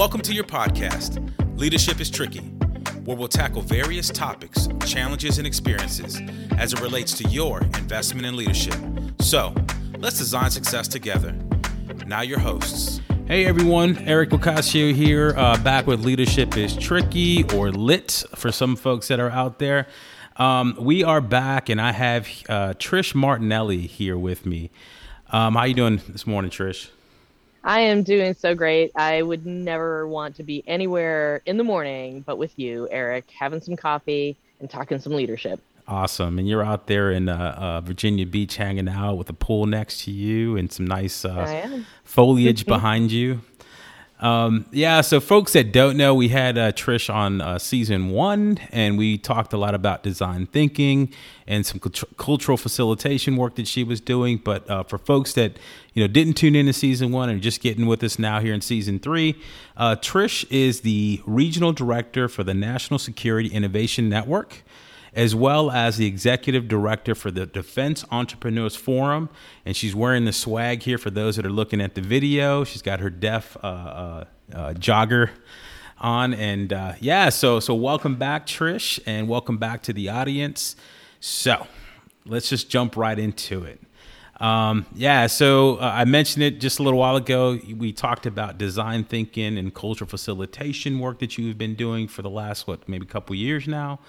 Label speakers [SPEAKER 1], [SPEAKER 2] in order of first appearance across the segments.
[SPEAKER 1] Welcome to your podcast, Leadership is Tricky, where we'll tackle various topics, challenges, and experiences as it relates to your investment in leadership. So, let's design success together. Now, your hosts. Hey everyone, Eric Ocasio here, uh, back with Leadership is Tricky or Lit for some folks that are out there. Um, we are back, and I have uh, Trish Martinelli here with me. Um, how are you doing this morning, Trish?
[SPEAKER 2] I am doing so great. I would never want to be anywhere in the morning but with you, Eric, having some coffee and talking some leadership.
[SPEAKER 1] Awesome. And you're out there in uh, uh, Virginia Beach hanging out with a pool next to you and some nice uh, foliage behind you. Um, yeah, so folks that don't know, we had uh, Trish on uh, season one, and we talked a lot about design thinking and some cultural facilitation work that she was doing. But uh, for folks that you know didn't tune in to season one and just getting with us now here in season three, uh, Trish is the regional director for the National Security Innovation Network as well as the executive director for the Defense Entrepreneurs Forum. And she's wearing the swag here for those that are looking at the video. She's got her DEF uh, uh, uh, jogger on, and uh, yeah. So so welcome back, Trish, and welcome back to the audience. So let's just jump right into it. Um, yeah, so uh, I mentioned it just a little while ago. We talked about design thinking and cultural facilitation work that you've been doing for the last what maybe a couple years now.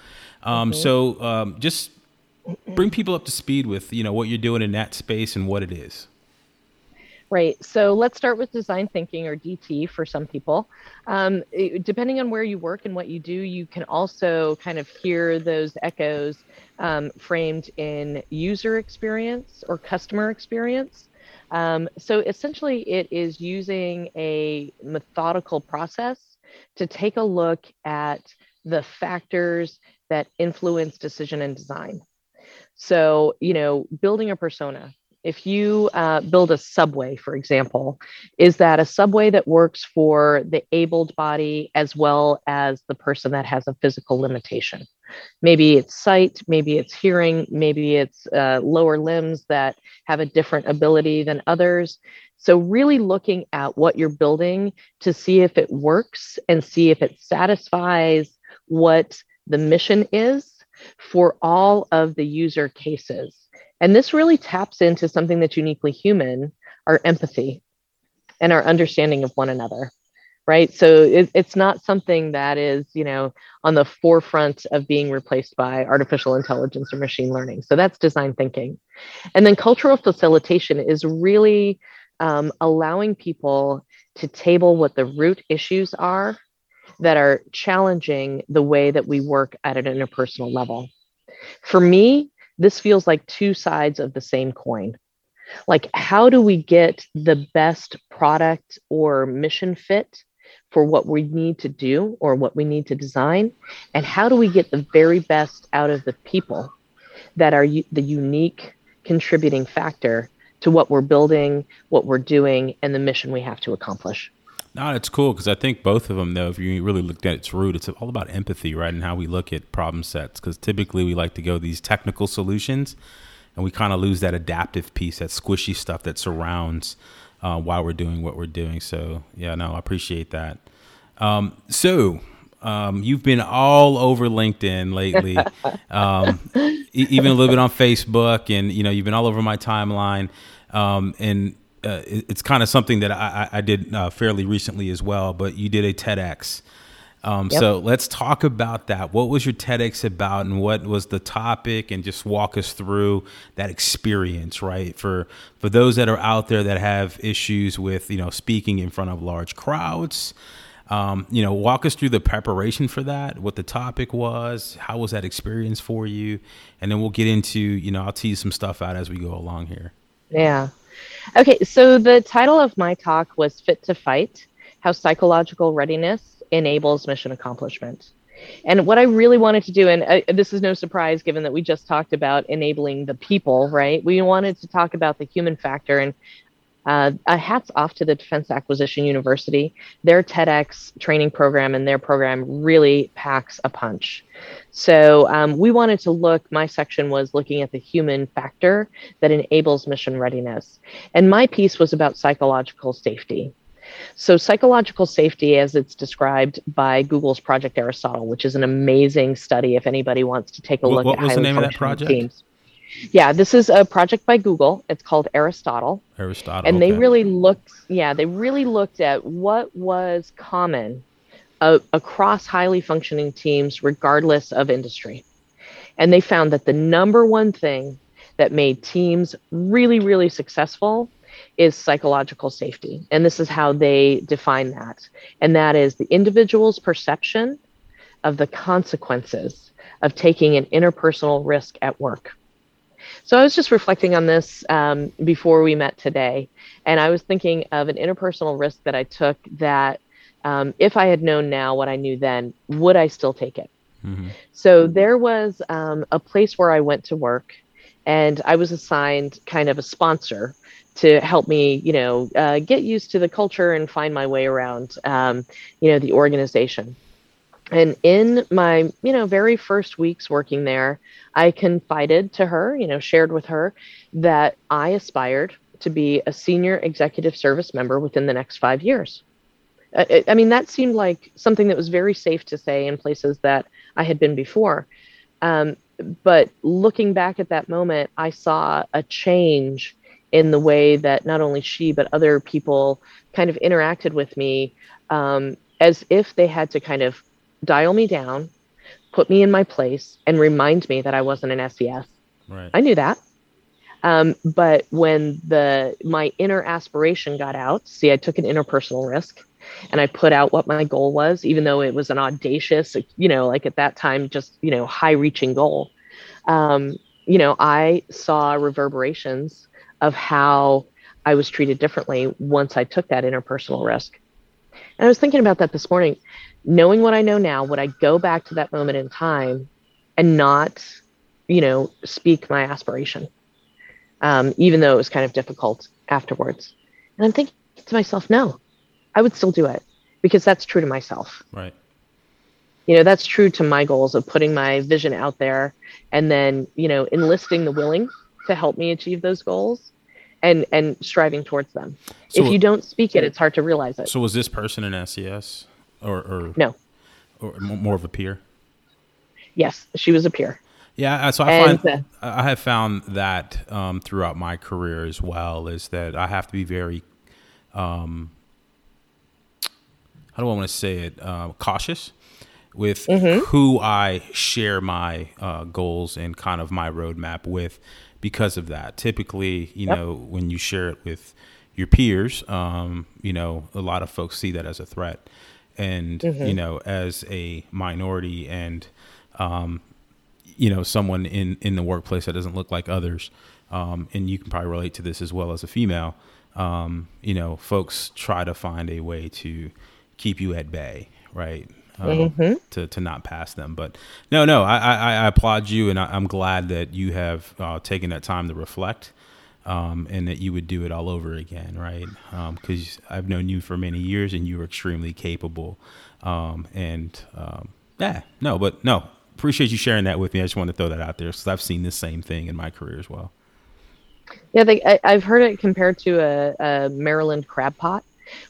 [SPEAKER 1] Um, okay. So um, just bring people up to speed with you know what you're doing in that space and what it is.
[SPEAKER 2] Right. So let's start with design thinking or DT for some people. Um, depending on where you work and what you do, you can also kind of hear those echoes um, framed in user experience or customer experience. Um, so essentially, it is using a methodical process to take a look at the factors that influence decision and design. So, you know, building a persona. If you uh, build a subway, for example, is that a subway that works for the abled body as well as the person that has a physical limitation? Maybe it's sight, maybe it's hearing, maybe it's uh, lower limbs that have a different ability than others. So, really looking at what you're building to see if it works and see if it satisfies what the mission is for all of the user cases. And this really taps into something that's uniquely human our empathy and our understanding of one another. Right. So it, it's not something that is, you know, on the forefront of being replaced by artificial intelligence or machine learning. So that's design thinking. And then cultural facilitation is really um, allowing people to table what the root issues are that are challenging the way that we work at an interpersonal level. For me, this feels like two sides of the same coin. Like, how do we get the best product or mission fit for what we need to do or what we need to design? And how do we get the very best out of the people that are u- the unique contributing factor to what we're building, what we're doing, and the mission we have to accomplish?
[SPEAKER 1] No, it's cool because I think both of them, though, if you really looked at its root, it's all about empathy, right? And how we look at problem sets. Because typically we like to go these technical solutions and we kind of lose that adaptive piece, that squishy stuff that surrounds uh, while we're doing what we're doing. So, yeah, no, I appreciate that. Um, so, um, you've been all over LinkedIn lately, um, e- even a little bit on Facebook, and you know you've been all over my timeline. Um, and uh, it's kind of something that I, I did uh, fairly recently as well. But you did a TEDx. Um, yep. So let's talk about that. What was your TEDx about, and what was the topic? And just walk us through that experience, right? For for those that are out there that have issues with you know speaking in front of large crowds. Um, you know, walk us through the preparation for that, what the topic was, how was that experience for you, and then we'll get into, you know, I'll tease some stuff out as we go along here.
[SPEAKER 2] Yeah. Okay, so the title of my talk was Fit to Fight How Psychological Readiness Enables Mission Accomplishment. And what I really wanted to do, and uh, this is no surprise given that we just talked about enabling the people, right? We wanted to talk about the human factor. And uh, hats off to the Defense Acquisition University. Their TEDx training program and their program really packs a punch. So um, we wanted to look, my section was looking at the human factor that enables mission readiness. And my piece was about psychological safety. So, psychological safety, as it's described by Google's Project Aristotle, which is an amazing study if anybody wants to take a look
[SPEAKER 1] what,
[SPEAKER 2] at
[SPEAKER 1] what was the name of that project? Teams.
[SPEAKER 2] Yeah, this is a project by Google. It's called Aristotle.
[SPEAKER 1] Aristotle.
[SPEAKER 2] And
[SPEAKER 1] okay.
[SPEAKER 2] they really looked, yeah, they really looked at what was common uh, across highly functioning teams, regardless of industry. And they found that the number one thing that made teams really, really successful is psychological safety. And this is how they define that. And that is the individual's perception of the consequences of taking an interpersonal risk at work. So I was just reflecting on this um, before we met today, and I was thinking of an interpersonal risk that I took that um, if I had known now what I knew then, would I still take it? Mm-hmm. So there was um, a place where I went to work, and I was assigned kind of a sponsor to help me, you know, uh, get used to the culture and find my way around, um, you know, the organization. And in my, you know, very first weeks working there, I confided to her, you know, shared with her that I aspired to be a senior executive service member within the next five years. I, I mean, that seemed like something that was very safe to say in places that I had been before. Um, but looking back at that moment, I saw a change in the way that not only she, but other people kind of interacted with me um, as if they had to kind of dial me down, put me in my place, and remind me that I wasn't an SES. Right. I knew that. Um, but when the my inner aspiration got out, see, I took an interpersonal risk and I put out what my goal was, even though it was an audacious, you know, like at that time, just, you know, high reaching goal. Um, you know, I saw reverberations of how I was treated differently once I took that interpersonal risk. And I was thinking about that this morning knowing what I know now, would I go back to that moment in time and not, you know, speak my aspiration, um, even though it was kind of difficult afterwards? And I'm thinking to myself, no, I would still do it because that's true to myself.
[SPEAKER 1] Right.
[SPEAKER 2] You know, that's true to my goals of putting my vision out there and then, you know, enlisting the willing to help me achieve those goals and and striving towards them. So, if you don't speak it, it's hard to realize it.
[SPEAKER 1] So was this person an SES? or, or
[SPEAKER 2] no,
[SPEAKER 1] or more of a peer.
[SPEAKER 2] Yes, she was a peer.
[SPEAKER 1] Yeah, uh, so I and, find uh, I have found that um, throughout my career as well is that I have to be very, um, how do I want to say it, uh, cautious with mm-hmm. who I share my uh, goals and kind of my roadmap with because of that. Typically, you yep. know, when you share it with your peers, um, you know, a lot of folks see that as a threat and mm-hmm. you know as a minority and um, you know someone in in the workplace that doesn't look like others um, and you can probably relate to this as well as a female um, you know folks try to find a way to keep you at bay right um, mm-hmm. to, to not pass them but no no I, I, I applaud you and I, am glad that you have uh, taken that time to reflect um, and that you would do it all over again, right? Because um, I've known you for many years, and you are extremely capable. Um, and um, yeah, no, but no, appreciate you sharing that with me. I just want to throw that out there because I've seen the same thing in my career as well.
[SPEAKER 2] Yeah, they, I, have heard it compared to a, a Maryland crab pot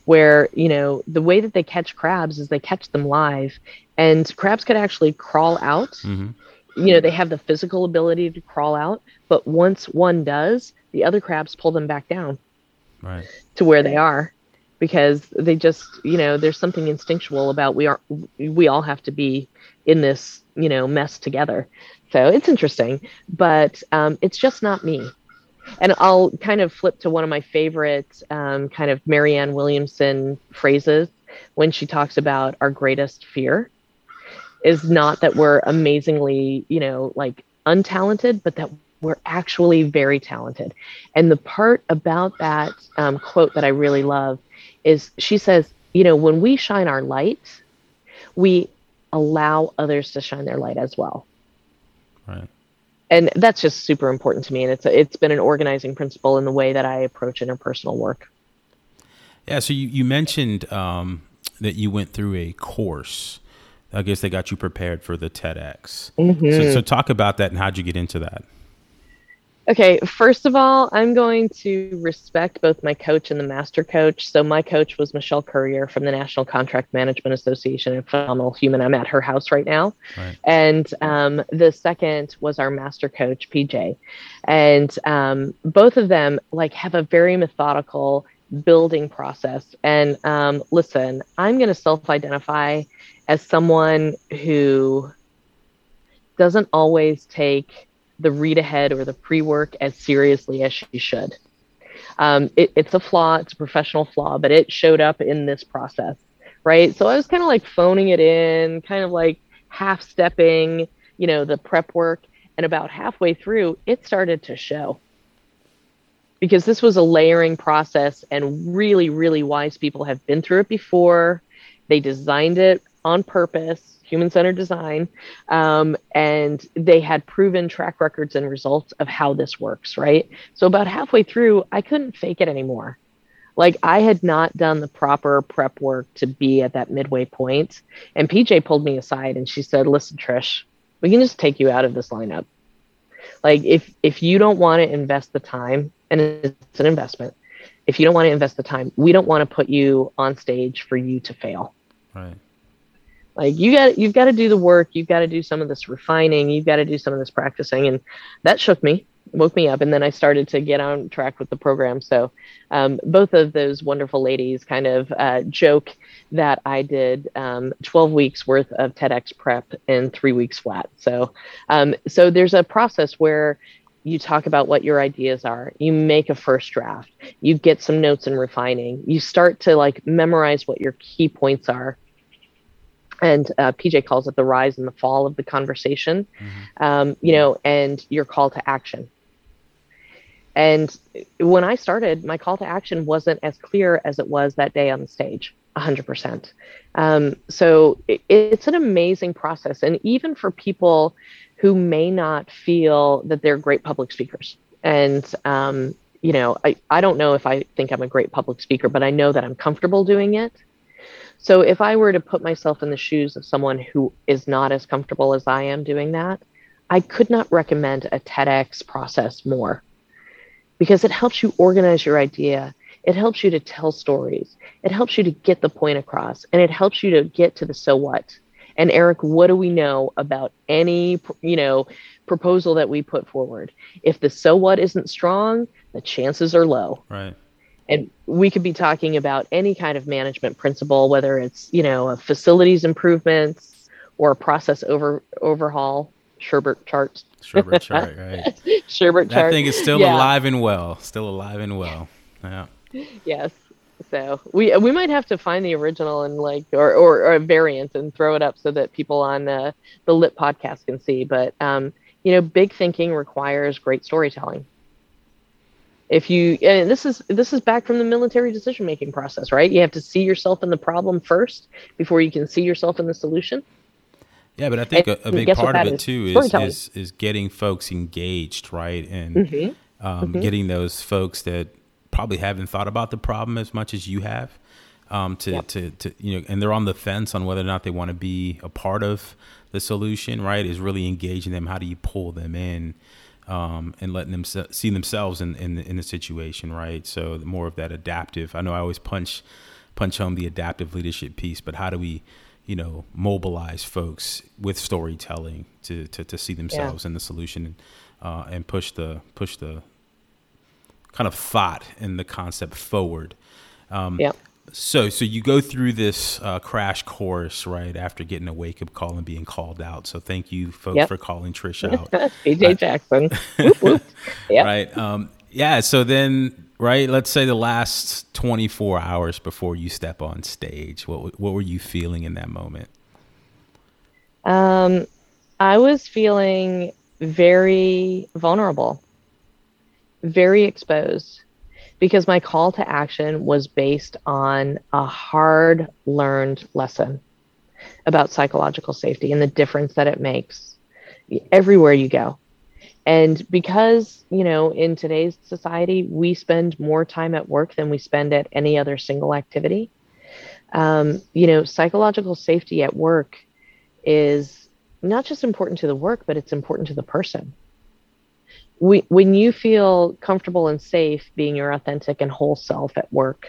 [SPEAKER 2] where you know the way that they catch crabs is they catch them live and crabs could actually crawl out mm-hmm. you know they have the physical ability to crawl out but once one does the other crabs pull them back down
[SPEAKER 1] right.
[SPEAKER 2] to where they are because they just you know there's something instinctual about we are we all have to be in this you know mess together so it's interesting but um, it's just not me and i'll kind of flip to one of my favorite um, kind of marianne williamson phrases when she talks about our greatest fear is not that we're amazingly you know like untalented but that we're actually very talented. And the part about that um, quote that I really love is she says, you know, when we shine our light, we allow others to shine their light as well.
[SPEAKER 1] Right.
[SPEAKER 2] And that's just super important to me. And it's a, it's been an organizing principle in the way that I approach interpersonal work.
[SPEAKER 1] Yeah. So you, you mentioned um, that you went through a course. I guess they got you prepared for the TEDx. Mm-hmm. So, so talk about that and how'd you get into that?
[SPEAKER 2] Okay, first of all, I'm going to respect both my coach and the master coach. So my coach was Michelle Courier from the National Contract Management Association, a phenomenal human. I'm at her house right now. Right. And um, the second was our master coach, PJ. And um, both of them like have a very methodical building process. And um, listen, I'm going to self-identify as someone who doesn't always take the read ahead or the pre work as seriously as she should. Um, it, it's a flaw, it's a professional flaw, but it showed up in this process, right? So I was kind of like phoning it in, kind of like half stepping, you know, the prep work. And about halfway through, it started to show because this was a layering process and really, really wise people have been through it before. They designed it on purpose human centered design. Um, and they had proven track records and results of how this works, right? So about halfway through, I couldn't fake it anymore. Like I had not done the proper prep work to be at that midway point. And PJ pulled me aside and she said, Listen, Trish, we can just take you out of this lineup. Like if if you don't want to invest the time, and it's an investment, if you don't want to invest the time, we don't want to put you on stage for you to fail.
[SPEAKER 1] Right
[SPEAKER 2] like you got you've got to do the work you've got to do some of this refining you've got to do some of this practicing and that shook me woke me up and then i started to get on track with the program. So um, both of those wonderful ladies kind of uh, joke that i did um, 12 weeks worth of tedx prep in three weeks flat. So um, so there's a process where you talk about what your ideas are you make a first draft you get some notes and refining you start to like memorize what your key points are and uh, PJ calls it the rise and the fall of the conversation, mm-hmm. um, you know, and your call to action. And when I started, my call to action wasn't as clear as it was that day on the stage, 100%. Um, so it, it's an amazing process. And even for people who may not feel that they're great public speakers, and, um, you know, I, I don't know if I think I'm a great public speaker, but I know that I'm comfortable doing it. So if I were to put myself in the shoes of someone who is not as comfortable as I am doing that, I could not recommend a TEDx process more because it helps you organize your idea. It helps you to tell stories. It helps you to get the point across and it helps you to get to the so what. And Eric, what do we know about any, you know, proposal that we put forward? If the so what isn't strong, the chances are low.
[SPEAKER 1] Right
[SPEAKER 2] and we could be talking about any kind of management principle whether it's you know a facilities improvements or a process over overhaul. Sherbert charts.
[SPEAKER 1] Sherbert chart right.
[SPEAKER 2] Sherbert
[SPEAKER 1] chart that thing is still yeah. alive and well still alive and well. Yeah.
[SPEAKER 2] Yes. So we we might have to find the original and like or, or, or a variant and throw it up so that people on the the lit podcast can see. But um you know big thinking requires great storytelling if you and this is this is back from the military decision making process right you have to see yourself in the problem first before you can see yourself in the solution
[SPEAKER 1] yeah but i think a, a, big part of it is? too is, is, is getting folks engaged right and mm-hmm. Um, mm-hmm. getting those folks that probably haven't thought about the problem as much as you have um, to, yep. to, to, you know, and they're on the fence on whether or not they want to be a part of the solution, right? Is really engaging them. How do you pull them in? Um, and letting them see themselves in, in, in the situation, right? So more of that adaptive. I know I always punch punch home the adaptive leadership piece, but how do we, you know, mobilize folks with storytelling to to, to see themselves yeah. in the solution uh, and push the push the kind of thought and the concept forward. Um,
[SPEAKER 2] yeah.
[SPEAKER 1] So, so you go through this uh, crash course right after getting a wake up call and being called out. So, thank you, folks, yep. for calling Trish out.
[SPEAKER 2] PJ Jackson.
[SPEAKER 1] Yep. Right. Um, yeah. So then, right. Let's say the last 24 hours before you step on stage. What what were you feeling in that moment?
[SPEAKER 2] Um, I was feeling very vulnerable, very exposed because my call to action was based on a hard learned lesson about psychological safety and the difference that it makes everywhere you go. And because, you know, in today's society, we spend more time at work than we spend at any other single activity, um, you know, psychological safety at work is not just important to the work, but it's important to the person we, when you feel comfortable and safe being your authentic and whole self at work,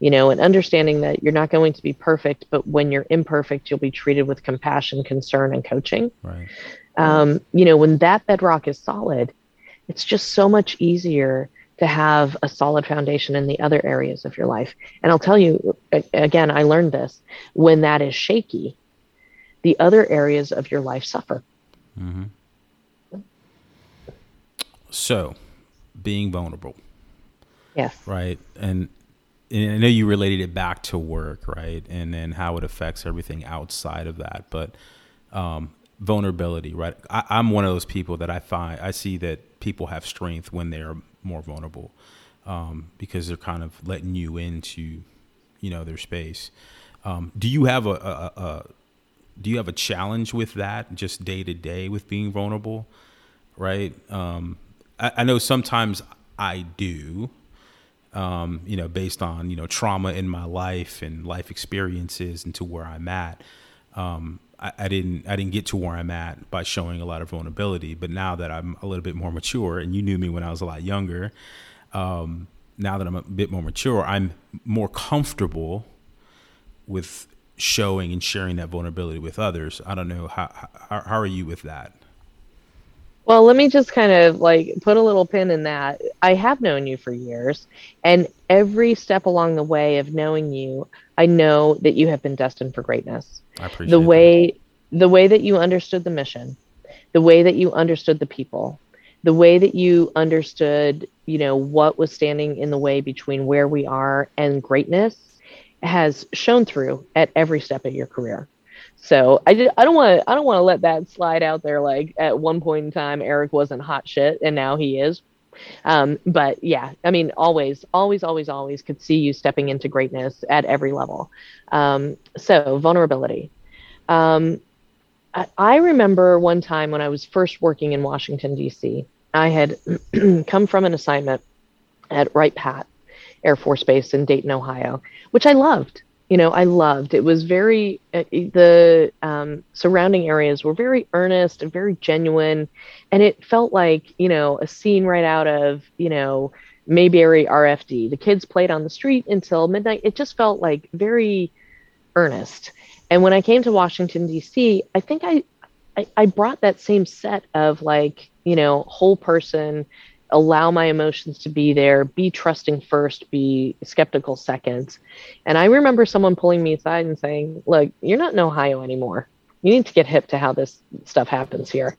[SPEAKER 2] you know, and understanding that you're not going to be perfect, but when you're imperfect, you'll be treated with compassion, concern, and coaching.
[SPEAKER 1] Right.
[SPEAKER 2] Um, you know, when that bedrock is solid, it's just so much easier to have a solid foundation in the other areas of your life. And I'll tell you again, I learned this when that is shaky, the other areas of your life suffer.
[SPEAKER 1] Mm-hmm. So, being vulnerable.
[SPEAKER 2] Yes.
[SPEAKER 1] Right. And, and I know you related it back to work, right? And then how it affects everything outside of that. But um, vulnerability, right? I, I'm one of those people that I find, I see that people have strength when they're more vulnerable um, because they're kind of letting you into, you know, their space. Um, do you have a, a, a, do you have a challenge with that just day to day with being vulnerable? Right. Um, I, I, know sometimes I do, um, you know, based on, you know, trauma in my life and life experiences and to where I'm at. Um, I, I, didn't I didn't get to where I'm at by showing a lot of vulnerability. But now that I'm a little bit more mature, and you knew me when I was a lot younger, um, now that I'm a bit more mature, I'm more comfortable with showing and sharing that vulnerability with others. I don't know how how, how are you with that?
[SPEAKER 2] Well, let me just kind of like put a little pin in that. I have known you for years, and every step along the way of knowing you, I know that you have been destined for greatness.
[SPEAKER 1] I appreciate
[SPEAKER 2] the way that. the way that you understood the mission, the way that you understood the people, the way that you understood, you know, what was standing in the way between where we are and greatness has shown through at every step of your career. So I I don't want to I don't want to let that slide out there like at one point in time Eric wasn't hot shit and now he is. Um, but yeah, I mean always always always always could see you stepping into greatness at every level. Um, so vulnerability. Um, I, I remember one time when I was first working in Washington D.C. I had come from an assignment at Wright Pat Air Force Base in Dayton, Ohio, which I loved you know, I loved. It was very uh, the um, surrounding areas were very earnest and very genuine, and it felt like you know a scene right out of you know Mayberry RFD. The kids played on the street until midnight. It just felt like very earnest. And when I came to Washington D.C., I think I, I I brought that same set of like you know whole person allow my emotions to be there, be trusting first, be skeptical second. And I remember someone pulling me aside and saying, Look, you're not in Ohio anymore. You need to get hip to how this stuff happens here.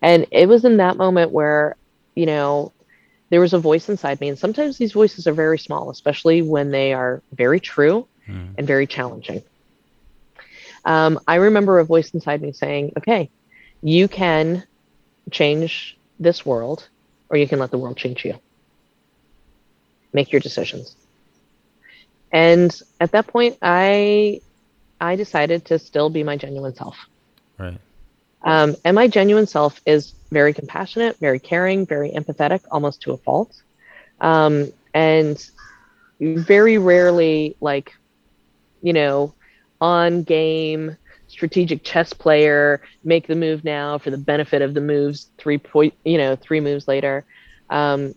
[SPEAKER 2] And it was in that moment where, you know, there was a voice inside me. And sometimes these voices are very small, especially when they are very true mm. and very challenging. Um, I remember a voice inside me saying, Okay, you can change this world or you can let the world change you. Make your decisions. And at that point, I I decided to still be my genuine self.
[SPEAKER 1] Right.
[SPEAKER 2] Um, and my genuine self is very compassionate, very caring, very empathetic, almost to a fault. Um, and very rarely, like, you know, on game, strategic chess player, make the move now for the benefit of the moves three point, you know, three moves later. Um,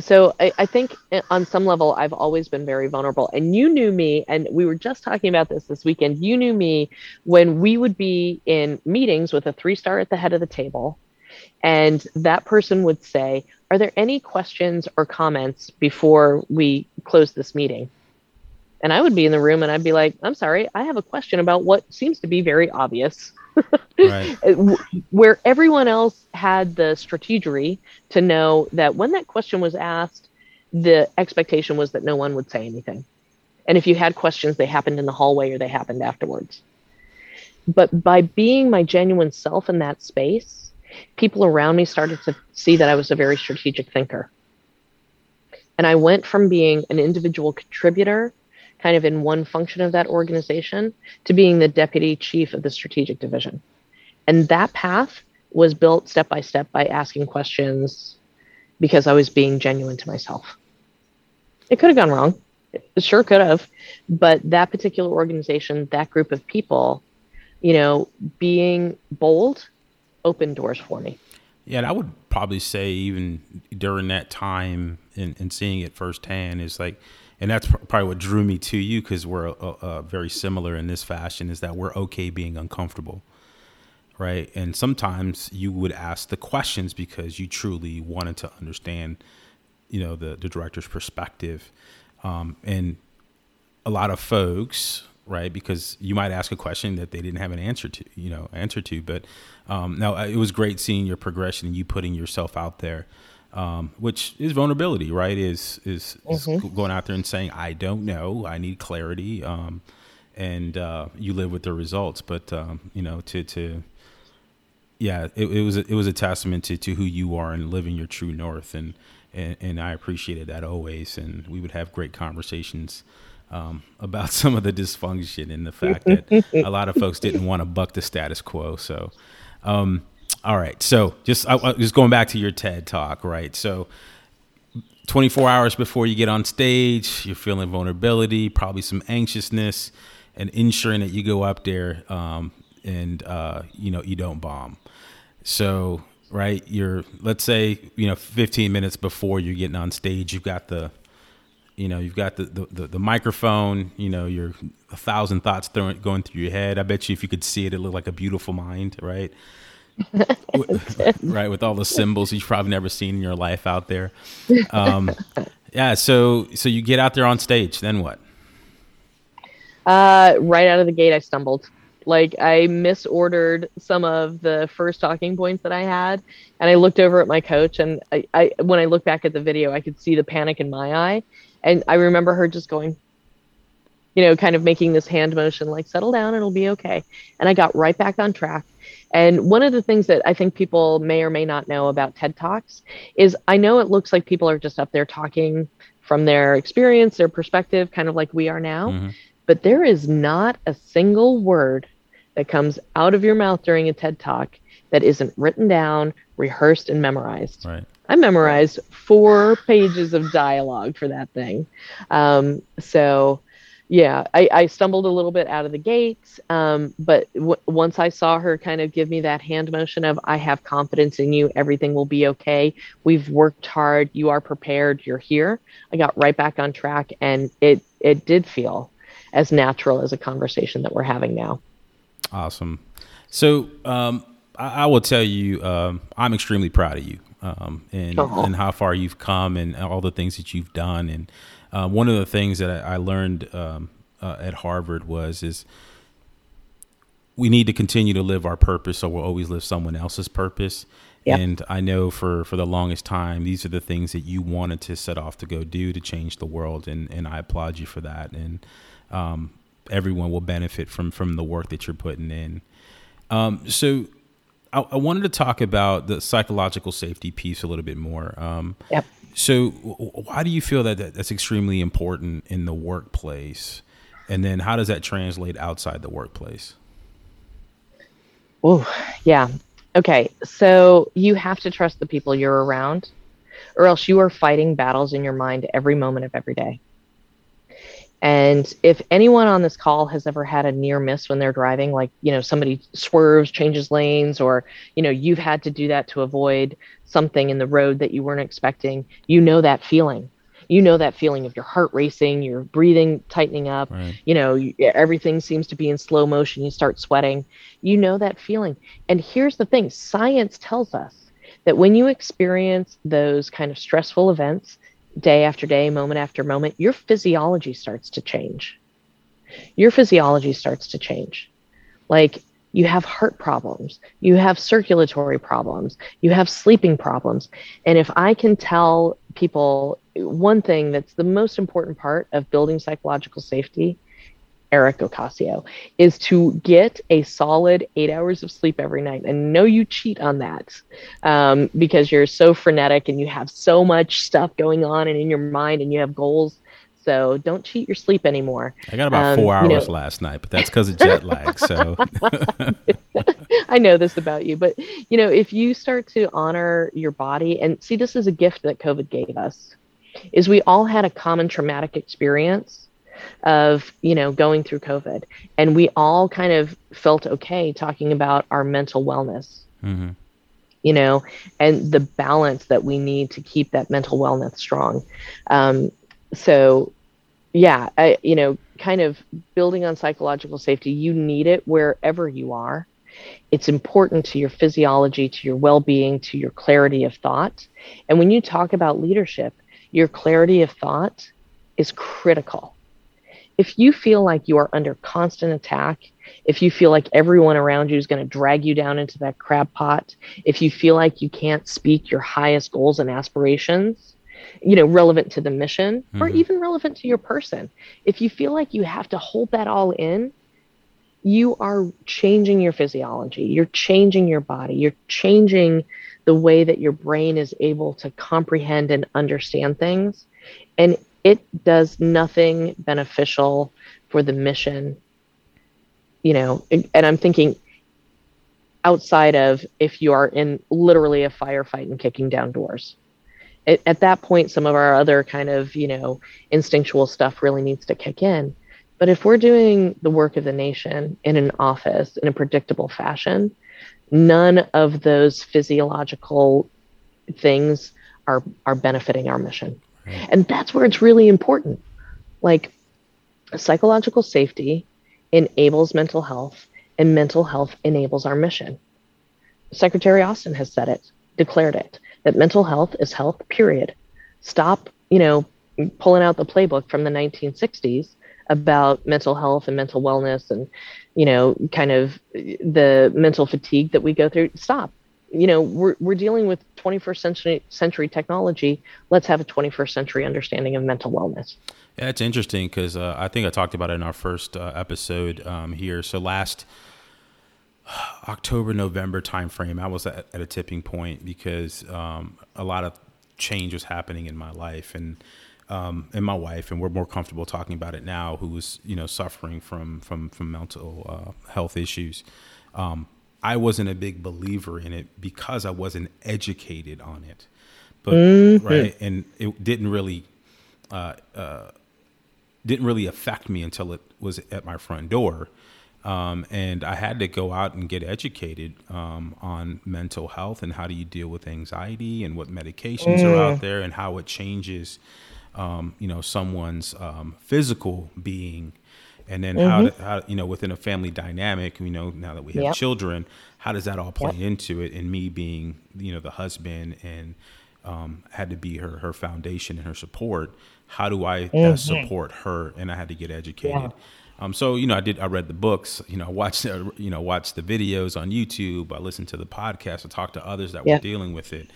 [SPEAKER 2] so I, I, think on some level I've always been very vulnerable. And you knew me, and we were just talking about this this weekend. You knew me when we would be in meetings with a three star at the head of the table, and that person would say, "Are there any questions or comments before we close this meeting?" And I would be in the room and I'd be like, I'm sorry, I have a question about what seems to be very obvious. right. Where everyone else had the strategery to know that when that question was asked, the expectation was that no one would say anything. And if you had questions, they happened in the hallway or they happened afterwards. But by being my genuine self in that space, people around me started to see that I was a very strategic thinker. And I went from being an individual contributor kind of in one function of that organization to being the deputy chief of the strategic division. And that path was built step by step by asking questions because I was being genuine to myself. It could have gone wrong. It sure could have. But that particular organization, that group of people, you know, being bold opened doors for me.
[SPEAKER 1] Yeah, and I would probably say even during that time and, and seeing it firsthand is like, and that's probably what drew me to you because we're uh, uh, very similar in this fashion is that we're okay being uncomfortable right? And sometimes you would ask the questions because you truly wanted to understand you know the, the director's perspective. Um, and a lot of folks right because you might ask a question that they didn't have an answer to you know answer to but um, now it was great seeing your progression and you putting yourself out there um, which is vulnerability, right? Is is, mm-hmm. is, going out there and saying, "I don't know, I need clarity," um, and uh, you live with the results. But um, you know, to to yeah, it, it, was it was a testament to, to who you are and living your true north, and, and and I appreciated that always. And we would have great conversations. Um, about some of the dysfunction and the fact that a lot of folks didn't want to buck the status quo. So, um, all right. So just I, just going back to your TED talk, right? So 24 hours before you get on stage, you're feeling vulnerability, probably some anxiousness, and ensuring that you go up there um, and uh, you know you don't bomb. So right, you're let's say you know 15 minutes before you're getting on stage, you've got the you know you've got the, the, the, the microphone you know you're a thousand thoughts throwing, going through your head i bet you if you could see it it looked like a beautiful mind right right with all the symbols you've probably never seen in your life out there. Um, yeah so so you get out there on stage then what?
[SPEAKER 2] Uh, right out of the gate i stumbled. Like i misordered some of the first talking points that i had and i looked over at my coach and I, I when i look back at the video i could see the panic in my eye and i remember her just going you know kind of making this hand motion like settle down it'll be okay and i got right back on track and one of the things that I think people may or may not know about TED Talks is I know it looks like people are just up there talking from their experience, their perspective, kind of like we are now. Mm-hmm. But there is not a single word that comes out of your mouth during a TED Talk that isn't written down, rehearsed, and memorized.
[SPEAKER 1] Right.
[SPEAKER 2] I memorized four pages of dialogue for that thing. Um, so yeah, I, I, stumbled a little bit out of the gates, um, but w- once I saw her kind of give me that hand motion of "I have confidence in you, everything will be okay. We've worked hard, you are prepared, you're here." I got right back on track, and it it did feel as natural as a conversation that we're having now.
[SPEAKER 1] Awesome. So um, I, I, will tell you, um, I'm extremely proud of you um, and uh-huh. and how far you've come and all the things that you've done and uh, one of the things that I, I learned um, uh, at Harvard was is we need to continue to live our purpose, or we'll always live someone else's purpose. Yep. And I know for for the longest time, these are the things that you wanted to set off to go do to change the world, and and I applaud you for that. And um, everyone will benefit from from the work that you're putting in. Um, so I, I, wanted to talk about the psychological safety piece a little bit more. Um,
[SPEAKER 2] yep.
[SPEAKER 1] So, why do you feel that that's extremely important in the workplace? And then, how does that translate outside the workplace?
[SPEAKER 2] Oh, yeah. Okay. So, you have to trust the people you're around, or else you are fighting battles in your mind every moment of every day. And if anyone on this call has ever had a near miss when they're driving, like, you know, somebody swerves, changes lanes, or, you know, you've had to do that to avoid something in the road that you weren't expecting, you know that feeling. You know that feeling of your heart racing, your breathing tightening up, right. you know, you, everything seems to be in slow motion, you start sweating. You know that feeling. And here's the thing science tells us that when you experience those kind of stressful events, day after day, moment after moment, your physiology starts to change. Your physiology starts to change. Like you have heart problems, you have circulatory problems, you have sleeping problems. And if I can tell people one thing that's the most important part of building psychological safety Eric Ocasio, is to get a solid eight hours of sleep every night. And know you cheat on that um, because you're so frenetic and you have so much stuff going on and in your mind and you have goals. So don't cheat your sleep anymore.
[SPEAKER 1] I got about um, four hours you know, last night, but that's because of jet lag. So
[SPEAKER 2] I know this about you, but you know, if you start to honor your body and see, this is a gift that COVID gave us, is we all had a common traumatic experience of you know going through covid and we all kind of felt okay talking about our mental wellness mm-hmm. you know, and the balance that we need to keep that mental wellness strong. Um, so, yeah, I, you know, kind of building on psychological safety, you need it wherever you are. It's important to your physiology, to your well being, to your clarity of thought. And when you talk about leadership, your clarity of thought is critical. If you feel like you are under constant attack, if you feel like everyone around you is going to drag you down into that crab pot, if you feel like you can't speak your highest goals and aspirations, you know, relevant to the mission mm-hmm. or even relevant to your person, if you feel like you have to hold that all in, you are changing your physiology, you're changing your body, you're changing the way that your brain is able to comprehend and understand things. And it does nothing beneficial for the mission you know, and I'm thinking outside of if you are in literally a firefight and kicking down doors. It, at that point, some of our other kind of, you know, instinctual stuff really needs to kick in. But if we're doing the work of the nation in an office in a predictable fashion, none of those physiological things are are benefiting our mission. And that's where it's really important. Like psychological safety enables mental health, and mental health enables our mission. Secretary Austin has said it, declared it, that mental health is health, period. Stop, you know, pulling out the playbook from the 1960s about mental health and mental wellness and, you know, kind of the mental fatigue that we go through. Stop. You know, we're, we're dealing with 21st century, century technology. Let's have a 21st century understanding of mental wellness.
[SPEAKER 1] Yeah, it's interesting because uh, I think I talked about it in our first uh, episode um, here. So last October, November timeframe, I was at, at, a tipping point because um, a lot of change was happening in my life and um, and my wife, and we're more comfortable talking about it now. Who was you know suffering from from from mental uh, health issues. Um, I wasn't a big believer in it because I wasn't educated on it, but mm-hmm. right, and it didn't really uh, uh, didn't really affect me until it was at my front door. Um, and I had to go out and get educated um, on mental health and how do you deal with anxiety and what medications mm. are out mm. there and how it changes, um, you know, someone's um, physical being, and then mm-hmm. how, to, how, you know within a family dynamic, you know, now that we have yep. children, how does that all play yep. into it? And me being, you know, the husband and um, had to be her her foundation and her support how do I mm-hmm. support her? And I had to get educated. Yeah. Um, so you know, I did. I read the books. You know, I watched. Uh, you know, watched the videos on YouTube. I listened to the podcast. I talked to others that yeah. were dealing with it.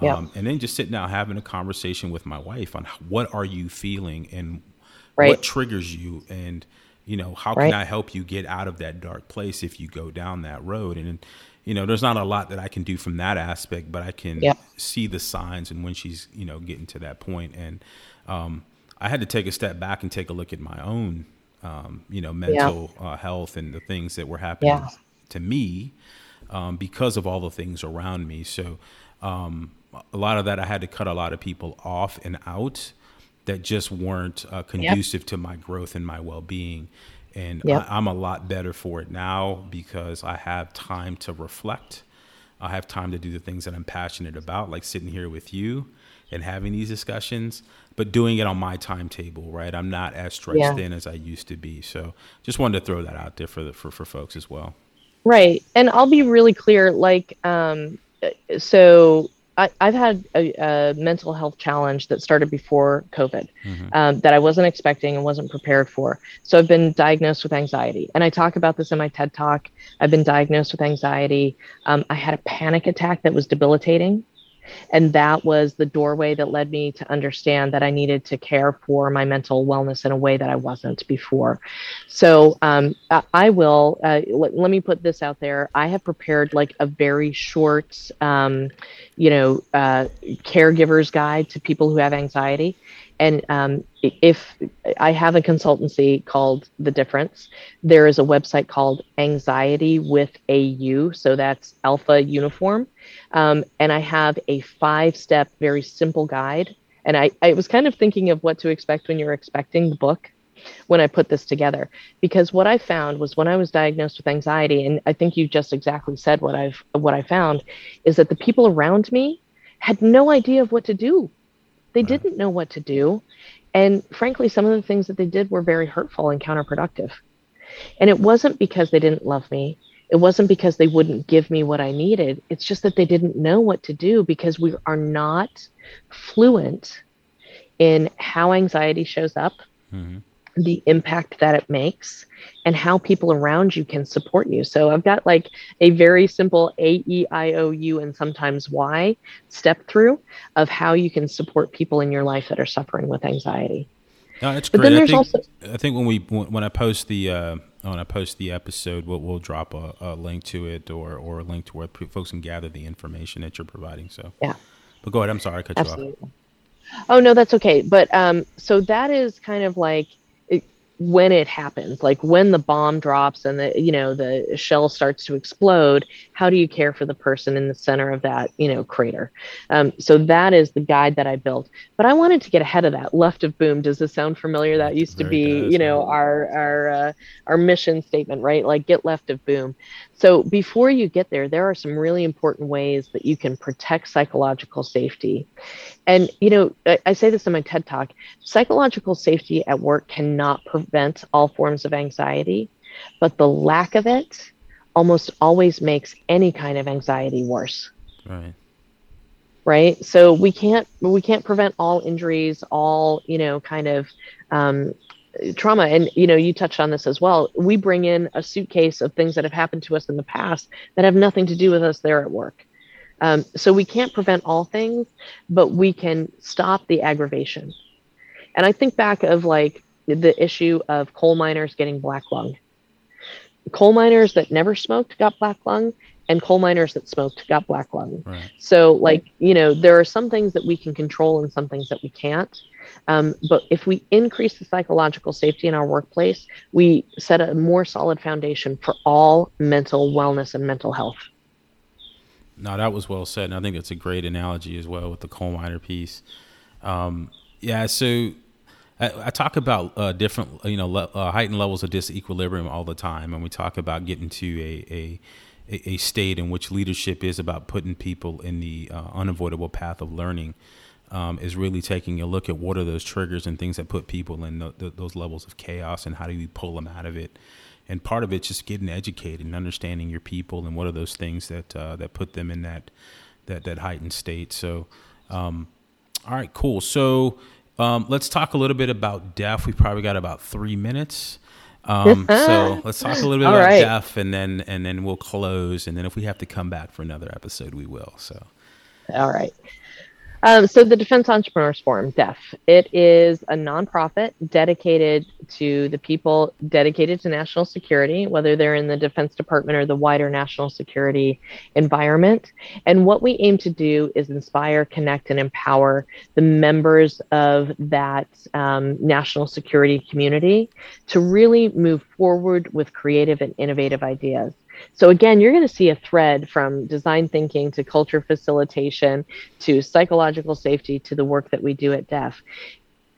[SPEAKER 1] Um. And then just sitting down having a conversation with my wife on what are you feeling and right. what triggers you and you know how can. I help you get out of that dark place if you go down that road and you know there's not a lot that I can do from that aspect but I can see the signs and when she's you know getting to that point and um, I had to take a step back and take a look at my own, um, you know, mental yeah. uh, health and the things that were happening yeah. to me um, because of all the things around me. So um, a lot of that, I had to cut a lot of people off and out that just weren't uh, conducive yep. to my growth and my well-being. And yep. I, I'm a lot better for it now because I have time to reflect. I have time to do the things that I'm passionate about, like sitting here with you and having these discussions but doing it on my timetable, right? I'm not as stretched yeah. thin as I used to be. So just wanted to throw that out there for the for, for folks as well.
[SPEAKER 2] Right. And I'll be really clear, like um so I, have had a, a, mental health challenge that started before COVID mm-hmm. um, that I wasn't expecting and wasn't prepared for. So I've been diagnosed with anxiety. And I talk about this in my TED talk. I've been diagnosed with anxiety. Um, I had a panic attack that was debilitating. And that was the doorway that led me to understand that I needed to care for my mental wellness in a way that I wasn't before. So um, I will, uh, let, let, me put this out there. I have prepared like a very short, um, you know, uh, caregiver's guide to people who have anxiety. And um, if I have a consultancy called The Difference, there is a website called Anxiety with AU. So that's Alpha Uniform. Um, and I have a five step, very simple guide. And I, I was kind of thinking of what to expect when you're expecting the book when I put this together. Because what I found was when I was diagnosed with anxiety, and I think you just exactly said what I've what I found, is that the people around me had no idea of what to do. They didn't know what to do. And frankly, some of the things that they did were very hurtful and counterproductive. And it wasn't because they didn't love me. It wasn't because they wouldn't give me what I needed. It's just that they didn't know what to do because we are not fluent in how anxiety shows up, mm-hmm. The impact that it makes, and how people around you can support you. So I've got like a very simple A, E, I, O, U, and sometimes Y step through of how you can support people in your life that are suffering with anxiety.
[SPEAKER 1] No, that's great. I think, also, I think when we when I post the uh, when I post the episode, we'll, we'll drop a, a, link to it or or a link to where folks can gather the information that you're providing. So
[SPEAKER 2] yeah.
[SPEAKER 1] But go ahead. I'm sorry, I cut Absolutely. you
[SPEAKER 2] off. Oh no, that's okay. But um, so that is kind of like when it happens like when the bomb drops and the you know the shell starts to explode how do you care for the person in the center of that you know crater? Um, so that is the guide that i built. But i wanted to get ahead of that. Left of boom does this sound familiar? That used to be you know our our uh, our mission statement right? Like get left of boom so before you get there, there are some really important ways that you can protect psychological safety. And, you know, I, I, say this in my TED talk psychological safety at work cannot prevent all forms of anxiety, but the lack of it almost always makes any kind of anxiety worse.
[SPEAKER 1] Right.
[SPEAKER 2] Right. So we can't we can't prevent all injuries, all, you know, kind of um, trauma and you know you touched on this as well we bring in a suitcase of things that have happened to us in the past that have nothing to do with us there at work. Um, so we can't prevent all things but we can stop the aggravation. And i think back of like the issue of coal miners getting black lung. Coal miners that never smoked got black lung and coal miners that smoked got black lung. Right. so like you know there are some things that we can control and some things that we can't um, but if we increase the psychological safety in our workplace, we set a more solid foundation for all mental wellness and mental health.
[SPEAKER 1] No, that was well said. And I think it's a great analogy as well with the coal miner piece. Um, yeah, so I, I, talk about uh, different, you know, le- uh, heightened levels of disequilibrium all the time. And we talk about getting to a, a a state in which leadership is about putting people in the uh, unavoidable path of learning um, is really taking a look at what are those triggers and things that put people in the, the, those levels of chaos and how do you pull them out of it. And part of it's just getting educated and understanding your people and what are those things that uh, that put them in that that that heightened state. So, um, all right, cool. So um, let's talk a little bit about DEF. We probably got about three minutes. Um, so let's talk a little bit All about right. DEF, and then and then we'll close. And then if we have to come back for another episode, we will. So.
[SPEAKER 2] All right. Um, so the Defense Entrepreneurs Forum, DEF, it is a nonprofit dedicated to the people dedicated to national security, whether they're in the Defense Department or the wider national security environment. And what we aim to do is inspire, connect, and empower the members of that um, national security community to really move forward with creative and innovative ideas. So again, you're going to see a thread from design thinking to culture facilitation to psychological safety to the work that we do at DEF.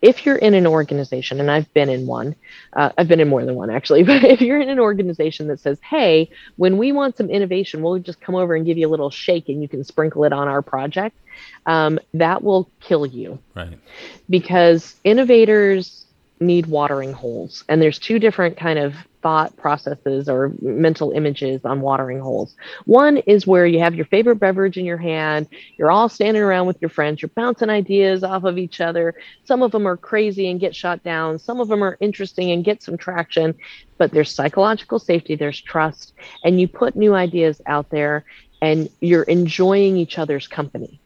[SPEAKER 2] If you're in an organization, and I've been in one, uh, I've been in more than one actually, but if you're in an organization that says, hey, when we want some innovation, we'll just come over and give you a little shake and you can sprinkle it on our project, um, that will kill you.
[SPEAKER 1] Right.
[SPEAKER 2] Because innovators need watering holes and there's two different kind of thought processes or mental images on watering holes. One is where you have your favorite beverage in your hand, you're all standing around with your friends, you're bouncing ideas off of each other. Some of them are crazy and get shot down, some of them are interesting and get some traction, but there's psychological safety, there's trust, and you put new ideas out there and you're enjoying each other's company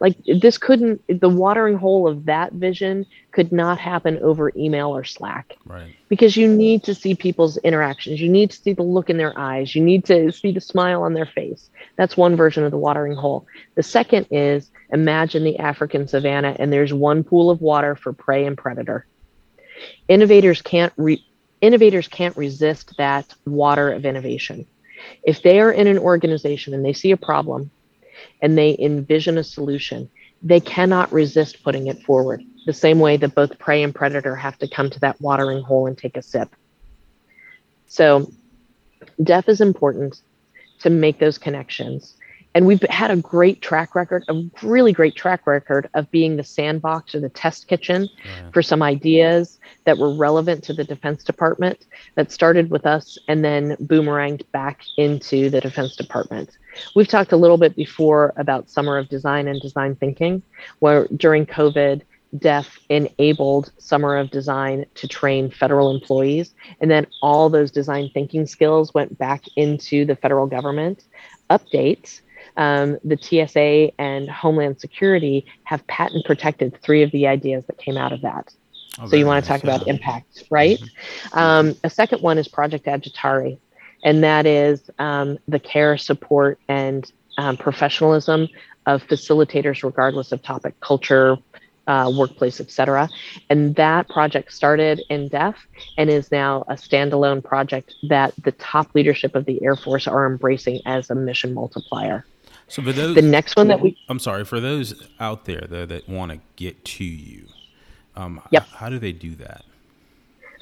[SPEAKER 2] like this couldn't the watering hole of that vision could not happen over email or slack.
[SPEAKER 1] Right.
[SPEAKER 2] Because you need to see people's interactions. You need to see the look in their eyes. You need to see the smile on their face. That's one version of the watering hole. The second is imagine the african savannah and there's one pool of water for prey and predator. Innovators can't re- innovators can't resist that water of innovation. If they are in an organization and they see a problem and they envision a solution, they cannot resist putting it forward. the same way that both prey and predator have to come to that watering hole and take a sip. So, DEF is important to make those connections. And we've had a great track record, a really great track record of being the sandbox or the test kitchen yeah. for some ideas that were relevant to the Defense Department that started with us and then boomeranged back into the Defense Department. We've talked a little bit before about Summer of Design and Design Thinking, where during COVID, DEF enabled Summer of Design to train federal employees. And then all those design thinking skills went back into the federal government. Updates um, the TSA and Homeland Security have patent protected three of the ideas that came out of that. Oh, so you want to talk about impact, right? Mm-hmm. Um, a second one is Project Agitari, and that is um, the care, support, and um, professionalism of facilitators, regardless of topic, culture, uh, workplace, etc. And that project started in DEF and is now a standalone project that the top leadership of the Air Force are embracing as a mission multiplier.
[SPEAKER 1] So for those,
[SPEAKER 2] the next one that we,
[SPEAKER 1] I'm sorry, for those out there though that want to get to you, um,
[SPEAKER 2] yep.
[SPEAKER 1] how do they do that?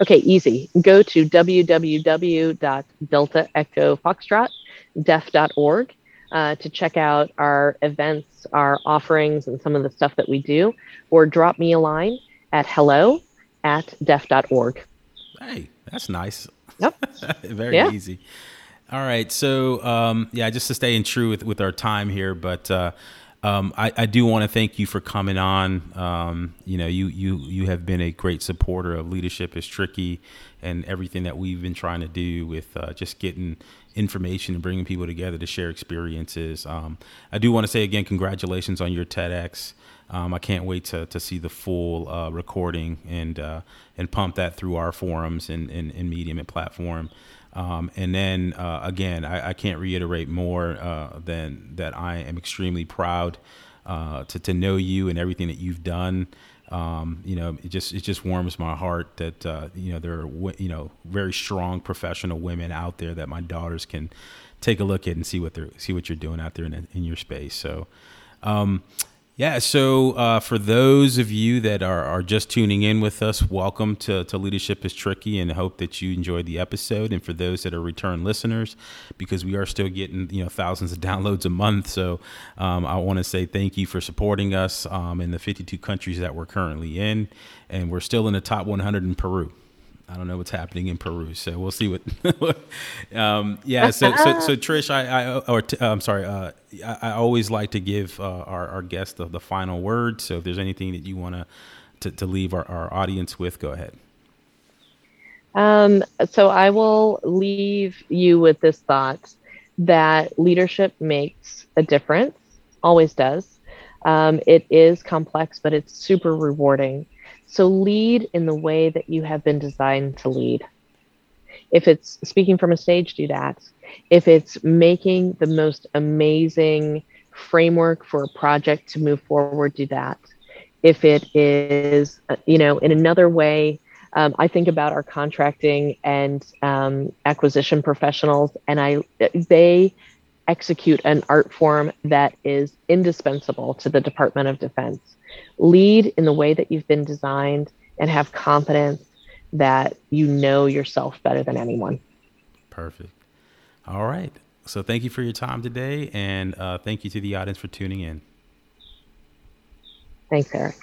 [SPEAKER 2] Okay, easy. Go to www.deltaechofoxtrot.def.org uh, to check out our events, our offerings, and some of the stuff that we do, or drop me a line at hello at def.org.
[SPEAKER 1] Hey, that's nice.
[SPEAKER 2] Yep.
[SPEAKER 1] Very yeah. easy. All right. So, um, yeah, just to stay in true with, with our time here, but uh, um, I, I, do want to thank you for coming on. Um, you know, you, you, you have been a great supporter of Leadership is Tricky and everything that we've been trying to do with uh, just getting information and bringing people together to share experiences. Um, I do want to say again, congratulations on your TEDx. Um, I can't wait to, to see the full uh, recording and uh, and pump that through our forums and, and, and Medium and platform. Um, and then uh, again, I, I, can't reiterate more uh, than that I am extremely proud uh, to, to know you and everything that you've done. Um, you know, it just it just warms my heart that uh, you know there are you know very strong professional women out there that my daughters can take a look at and see what they're see what you're doing out there in, in your space. So. Um, yeah, so uh, for those of you that are, are just tuning in with us, welcome to, to Leadership is Tricky and hope that you enjoyed the episode. And for those that are return listeners, because we are still getting you know thousands of downloads a month, so um, I want to say thank you for supporting us um, in the 52 countries that we're currently in. And we're still in the top 100 in Peru. I don't know what's happening in Peru, so we'll see what. um, yeah, so, so so Trish, I, I or t- I'm sorry, uh, I, I, always like to give uh, our our guests the, the, final word. So if there's anything that you want to to leave our, our audience with, go ahead.
[SPEAKER 2] Um, so I will leave you with this thought that leadership makes a difference, always does. Um, it is complex, but it's super rewarding so lead in the way that you have been designed to lead. If it's speaking from a stage, do that. If it's making the most amazing framework for a project to move forward, do that. If it is, uh, you know, in another way, um, I think about our contracting and um, acquisition professionals, and I they execute an art form that is indispensable to the Department of Defense lead in the way that you've been designed and have confidence that you know yourself better than anyone.
[SPEAKER 1] Perfect. All right. So thank you for your time today, and uh, thank you to the audience for tuning in.
[SPEAKER 2] Thanks, Eric.